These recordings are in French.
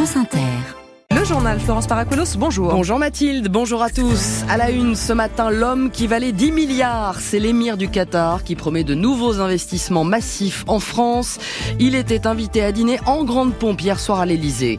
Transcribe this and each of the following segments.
France Inter. Le journal Florence Paracolos, bonjour. Bonjour Mathilde, bonjour à tous. À la une ce matin, l'homme qui valait 10 milliards, c'est l'émir du Qatar qui promet de nouveaux investissements massifs en France. Il était invité à dîner en grande pompe hier soir à l'Elysée.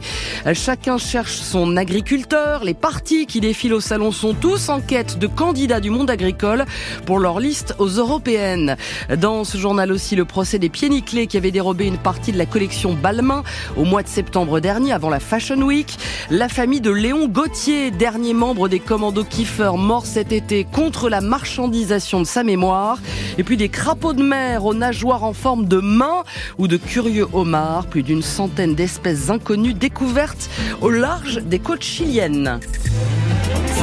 Chacun cherche son agriculteur. Les partis qui défilent au salon sont tous en quête de candidats du monde agricole pour leur liste aux européennes. Dans ce journal aussi, le procès des pieds nickelés qui avaient dérobé une partie de la collection Balmain au mois de septembre dernier avant la Fashion Week. La famille de Léon Gauthier, dernier membre des commandos Kiefer, mort cet été contre la marchandisation de sa mémoire. Et puis des crapauds de mer aux nageoires en forme de main ou de curieux homards. Plus d'une centaine d'espèces inconnues découvertes au large des côtes chiliennes.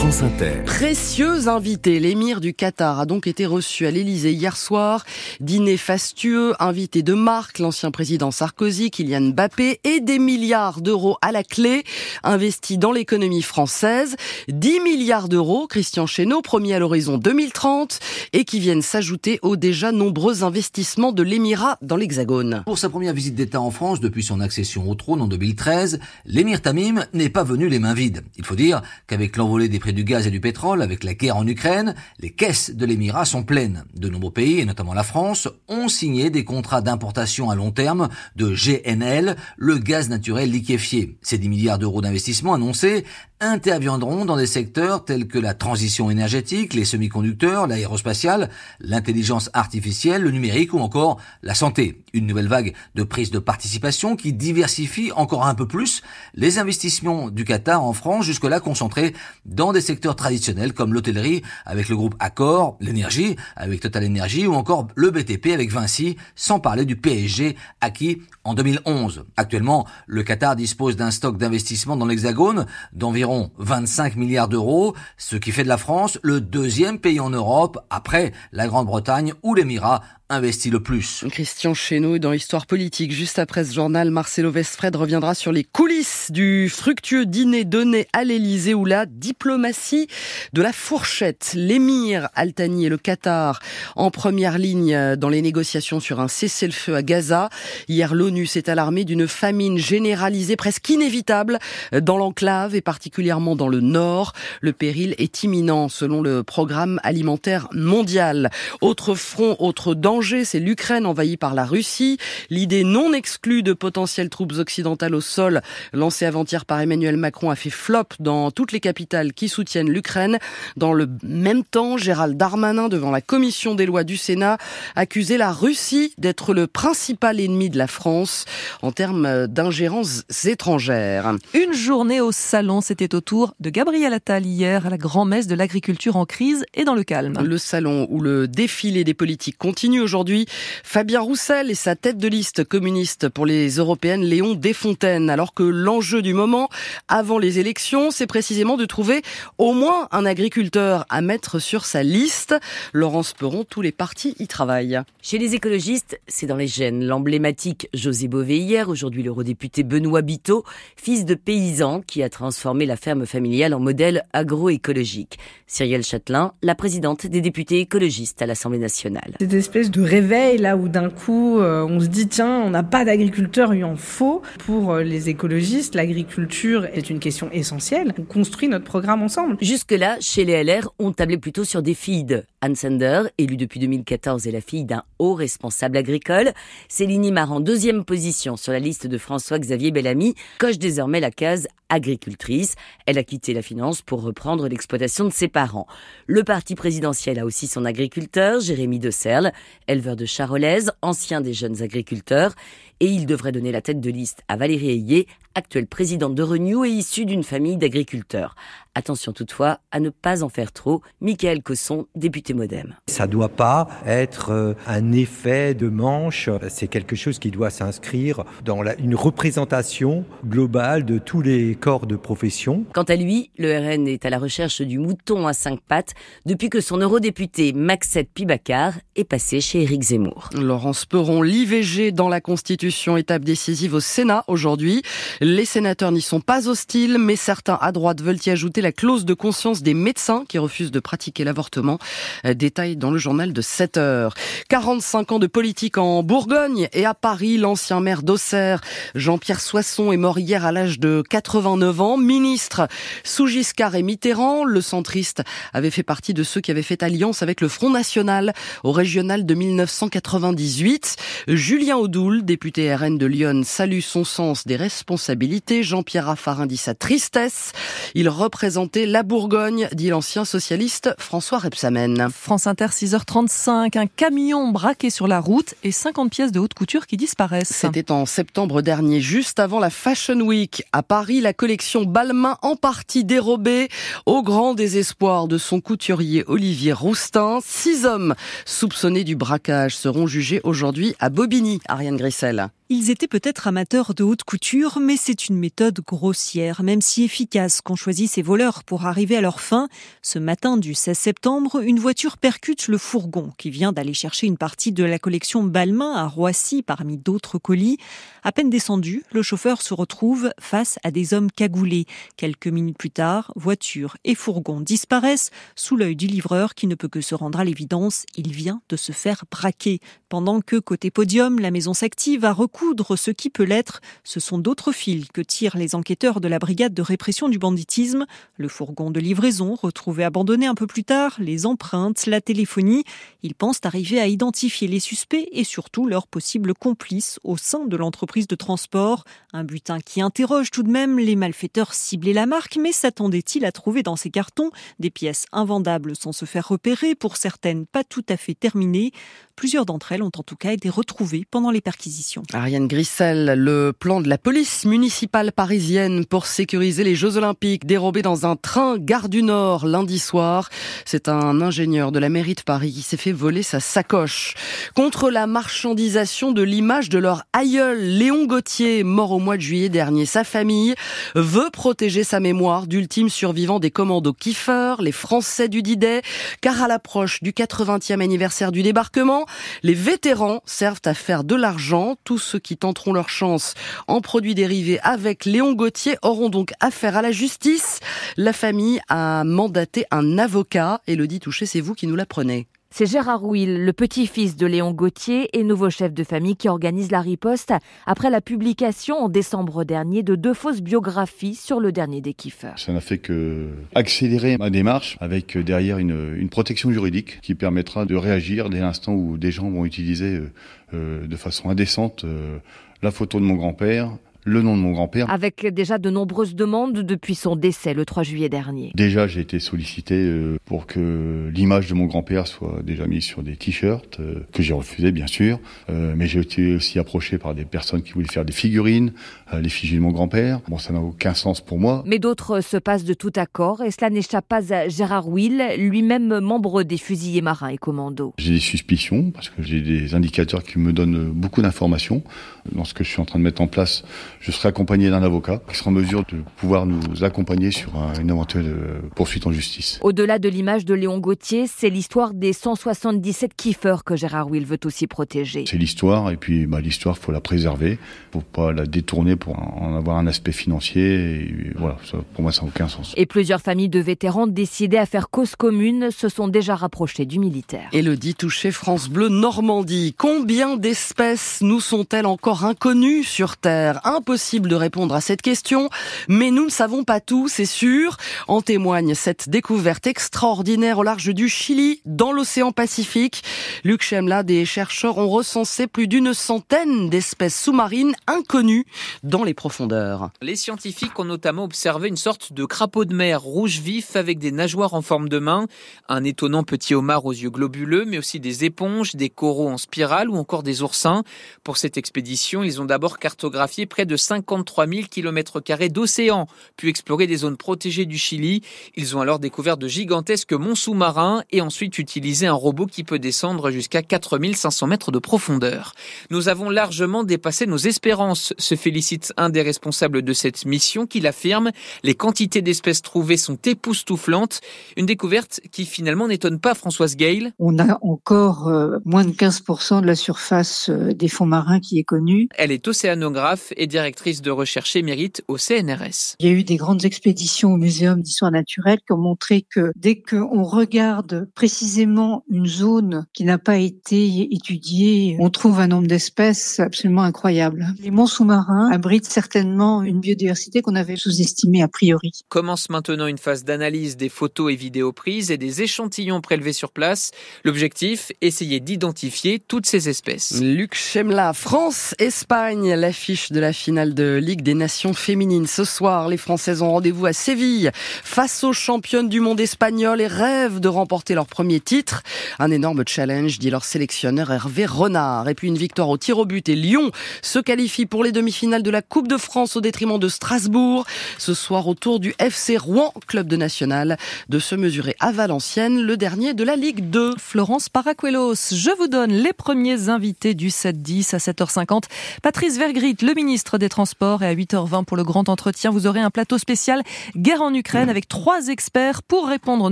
France Inter. Précieux invité, l'émir du Qatar a donc été reçu à l'Élysée hier soir. Dîner fastueux, invité de marque, l'ancien président Sarkozy, Kylian Mbappé et des milliards d'euros à la clé investis dans l'économie française. 10 milliards d'euros, Christian Chesneau, promis à l'horizon 2030 et qui viennent s'ajouter aux déjà nombreux investissements de l'émirat dans l'Hexagone. Pour sa première visite d'État en France depuis son accession au trône en 2013, l'émir Tamim n'est pas venu les mains vides. Il faut dire qu'avec l'envolée des prix du gaz et du pétrole, avec la guerre en Ukraine, les caisses de l'émirat sont pleines. De nombreux pays, et notamment la France, ont signé des contrats d'importation à long terme de GNL, le gaz naturel liquéfié. Ces 10 milliards d'euros d'investissement annoncés interviendront dans des secteurs tels que la transition énergétique, les semi-conducteurs, l'aérospatiale, l'intelligence artificielle, le numérique ou encore la santé. Une nouvelle vague de prise de participation qui diversifie encore un peu plus les investissements du Qatar en France, jusque-là concentrés dans des secteurs traditionnels comme l'hôtellerie avec le groupe Accor, l'énergie avec Total Energy ou encore le BTP avec Vinci, sans parler du PSG acquis en 2011. Actuellement, le Qatar dispose d'un stock d'investissement dans l'Hexagone d'environ 25 milliards d'euros, ce qui fait de la France le deuxième pays en Europe après la Grande-Bretagne ou l'Émirat investi le plus. Christian Chesneau dans l'histoire politique. Juste après ce journal, Marcelo Vesfred reviendra sur les coulisses du fructueux dîner donné à l'Elysée où la diplomatie de la fourchette, l'émir Altani et le Qatar en première ligne dans les négociations sur un cessez-le-feu à Gaza. Hier, l'ONU s'est alarmée d'une famine généralisée presque inévitable dans l'enclave et particulièrement dans le nord. Le péril est imminent selon le programme alimentaire mondial. Autre front, autre danger c'est l'Ukraine envahie par la Russie. L'idée non exclue de potentielles troupes occidentales au sol, lancée avant-hier par Emmanuel Macron, a fait flop dans toutes les capitales qui soutiennent l'Ukraine. Dans le même temps, Gérald Darmanin, devant la commission des lois du Sénat, accusait la Russie d'être le principal ennemi de la France en termes d'ingérence étrangère. Une journée au salon, c'était au tour de Gabriel Attal hier à la grand-messe de l'agriculture en crise et dans le calme. Le salon où le défilé des politiques continue aujourd'hui Fabien Roussel et sa tête de liste communiste pour les européennes, Léon Desfontaines. Alors que l'enjeu du moment, avant les élections, c'est précisément de trouver au moins un agriculteur à mettre sur sa liste. Laurence Peron, tous les partis y travaillent. Chez les écologistes, c'est dans les gènes. L'emblématique José Bové hier, aujourd'hui l'eurodéputé Benoît Biteau, fils de paysan qui a transformé la ferme familiale en modèle agroécologique. Cyrielle Châtelain, la présidente des députés écologistes à l'Assemblée nationale. Cette espèce de réveil là où d'un coup euh, on se dit tiens on n'a pas d'agriculteur il en faut. Pour euh, les écologistes l'agriculture est une question essentielle. On construit notre programme ensemble. Jusque là chez les LR on tablait plutôt sur des filles de Anne Sander élue depuis 2014 et la fille d'un haut responsable agricole. Céline Mar deuxième position sur la liste de François-Xavier Bellamy coche désormais la case agricultrice. Elle a quitté la finance pour reprendre l'exploitation de ses parents. Le parti présidentiel a aussi son agriculteur, Jérémy De Serle, éleveur de charolaise, ancien des jeunes agriculteurs, et il devrait donner la tête de liste à Valérie Ayé, actuelle présidente de Renew et issue d'une famille d'agriculteurs. Attention toutefois à ne pas en faire trop. Michael Cosson, député Modem. Ça ne doit pas être euh, un effet de manche. C'est quelque chose qui doit s'inscrire dans la, une représentation globale de tous les corps de profession. Quant à lui, le RN est à la recherche du mouton à cinq pattes depuis que son eurodéputé Maxette Pibacar est passé chez Éric Zemmour. Laurence Peron, l'IVG dans la Constitution, étape décisive au Sénat aujourd'hui. Les sénateurs n'y sont pas hostiles, mais certains à droite veulent y ajouter la clause de conscience des médecins qui refusent de pratiquer l'avortement. Euh, détail dans le journal de 7 heures. 45 ans de politique en Bourgogne et à Paris, l'ancien maire d'Auxerre, Jean-Pierre Soisson, est mort hier à l'âge de 89 ans. Ministre sous Giscard et Mitterrand, le centriste avait fait partie de ceux qui avaient fait alliance avec le Front National au régional de 1998. Julien Audoul, député RN de Lyon, salue son sens des responsabilités. Jean-Pierre Raffarin dit sa tristesse. Il représentait la Bourgogne, dit l'ancien socialiste François Rebsamen. France Inter 6h35, un camion braqué sur la route et 50 pièces de haute couture qui disparaissent. C'était en septembre dernier, juste avant la Fashion Week. À Paris, la collection Balmain en partie dérobée au grand désespoir de son couturier Olivier Roustin. Six hommes soupçonnés du braquage seront jugés aujourd'hui à Bobigny, Ariane Grissel. Ils étaient peut-être amateurs de haute couture, mais c'est une méthode grossière, même si efficace, qu'ont choisi ces voleurs pour arriver à leur fin. Ce matin du 16 septembre, une voiture percute le fourgon qui vient d'aller chercher une partie de la collection Balmain à Roissy parmi d'autres colis. À peine descendu, le chauffeur se retrouve face à des hommes cagoulés. Quelques minutes plus tard, voiture et fourgon disparaissent sous l'œil du livreur qui ne peut que se rendre à l'évidence, il vient de se faire braquer. Pendant que côté podium, la maison s'active à recoudre ce qui peut l'être, ce sont d'autres fils que tirent les enquêteurs de la brigade de répression du banditisme. Le fourgon de livraison, retrouvé abandonné un peu plus tard, les empreintes, la téléphonie. Ils pensent arriver à identifier les suspects et surtout leurs possibles complices au sein de l'entreprise de transport. Un butin qui interroge tout de même les malfaiteurs cibler la marque, mais s'attendaient-ils à trouver dans ces cartons des pièces invendables sans se faire repérer, pour certaines pas tout à fait terminées? Plusieurs d'entre elles ont en tout cas été retrouvées pendant les perquisitions. Ariane Grissel, le plan de la police municipale parisienne pour sécuriser les Jeux Olympiques dérobé dans un train gare du Nord lundi soir. C'est un ingénieur de la mairie de Paris qui s'est fait voler sa sacoche. Contre la marchandisation de l'image de leur aïeul Léon Gauthier, mort au mois de juillet dernier, sa famille veut protéger sa mémoire d'ultime survivant des commandos Kiefer, les Français du Didet, car à l'approche du 80e anniversaire du débarquement, les vétérans servent à faire de l'argent. Tous ceux qui tenteront leur chance en produits dérivés avec Léon Gauthier auront donc affaire à la justice. La famille a mandaté un avocat. Elodie Touché, c'est vous qui nous l'apprenez. C'est Gérard Will, le petit-fils de Léon Gauthier et nouveau chef de famille qui organise la riposte après la publication en décembre dernier de deux fausses biographies sur le dernier des kiffeurs. Ça n'a fait que accélérer ma démarche avec derrière une, protection juridique qui permettra de réagir dès l'instant où des gens vont utiliser euh, euh, de façon indécente euh, la photo de mon grand-père, le nom de mon grand-père. Avec déjà de nombreuses demandes depuis son décès le 3 juillet dernier. Déjà, j'ai été sollicité euh, pour que l'image de mon grand-père soit déjà mise sur des t-shirts, euh, que j'ai refusé bien sûr. Euh, mais j'ai été aussi approché par des personnes qui voulaient faire des figurines, l'effigie de mon grand-père. Bon, ça n'a aucun sens pour moi. Mais d'autres se passent de tout accord et cela n'échappe pas à Gérard Will, lui-même membre des fusiliers marins et commandos. J'ai des suspicions parce que j'ai des indicateurs qui me donnent beaucoup d'informations. Dans ce que je suis en train de mettre en place, je serai accompagné d'un avocat qui sera en mesure de pouvoir nous accompagner sur une éventuelle euh, poursuite en justice. Au-delà de l'image de Léon Gauthier, c'est l'histoire des 177 kiffeurs que Gérard Will veut aussi protéger. C'est l'histoire et puis bah, l'histoire, faut la préserver, faut pas la détourner pour en avoir un aspect financier. Et voilà, ça, pour moi, ça n'a aucun sens. Et plusieurs familles de vétérans décidées à faire cause commune se sont déjà rapprochées du militaire. Elodie Touché, France Bleu Normandie. Combien d'espèces nous sont-elles encore inconnues sur Terre? Impossible de répondre à cette question, mais nous ne savons pas tout, c'est sûr. En témoigne cette découverte extraordinaire au large du Chili, dans l'océan Pacifique. Luc Chemla, des chercheurs ont recensé plus d'une centaine d'espèces sous-marines inconnues dans les profondeurs. Les scientifiques ont notamment observé une sorte de crapaud de mer rouge vif avec des nageoires en forme de main, un étonnant petit homard aux yeux globuleux, mais aussi des éponges, des coraux en spirale ou encore des oursins. Pour cette expédition, ils ont d'abord cartographié près de 53 000 km d'océan, puis explorer des zones protégées du Chili. Ils ont alors découvert de gigantesques monts sous-marins et ensuite utilisé un robot qui peut descendre jusqu'à 4500 mètres de profondeur. Nous avons largement dépassé nos espérances, se félicite un des responsables de cette mission qui l'affirme. Les quantités d'espèces trouvées sont époustouflantes. Une découverte qui finalement n'étonne pas Françoise Gale. On a encore euh, moins de 15% de la surface euh, des fonds marins qui est connue. Elle est océanographe et directrice directrice de recherche émérite au CNRS. Il y a eu des grandes expéditions au Muséum d'histoire naturelle qui ont montré que dès qu'on regarde précisément une zone qui n'a pas été étudiée, on trouve un nombre d'espèces absolument incroyable. Les monts sous-marins abritent certainement une biodiversité qu'on avait sous-estimée a priori. Commence maintenant une phase d'analyse des photos et vidéos prises et des échantillons prélevés sur place. L'objectif, essayer d'identifier toutes ces espèces. Luc Chemla, France-Espagne, l'affiche de la finale de Ligue des Nations féminines. Ce soir, les Françaises ont rendez-vous à Séville face aux championnes du monde espagnol et rêvent de remporter leur premier titre. Un énorme challenge, dit leur sélectionneur Hervé Renard. Et puis une victoire au tir au but et Lyon se qualifie pour les demi-finales de la Coupe de France au détriment de Strasbourg. Ce soir, au tour du FC Rouen, club de national, de se mesurer à Valenciennes, le dernier de la Ligue 2. Florence Paracuelos, je vous donne les premiers invités du 7-10 à 7h50. Patrice Vergrit, le ministre des Transports, et à 8h20 pour le grand entretien, vous aurez un plateau spécial guerre en Ukraine avec trois experts pour répondre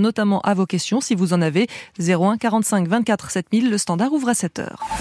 notamment à vos questions si vous en avez. 01 45 24 7000, le standard ouvre à 7h.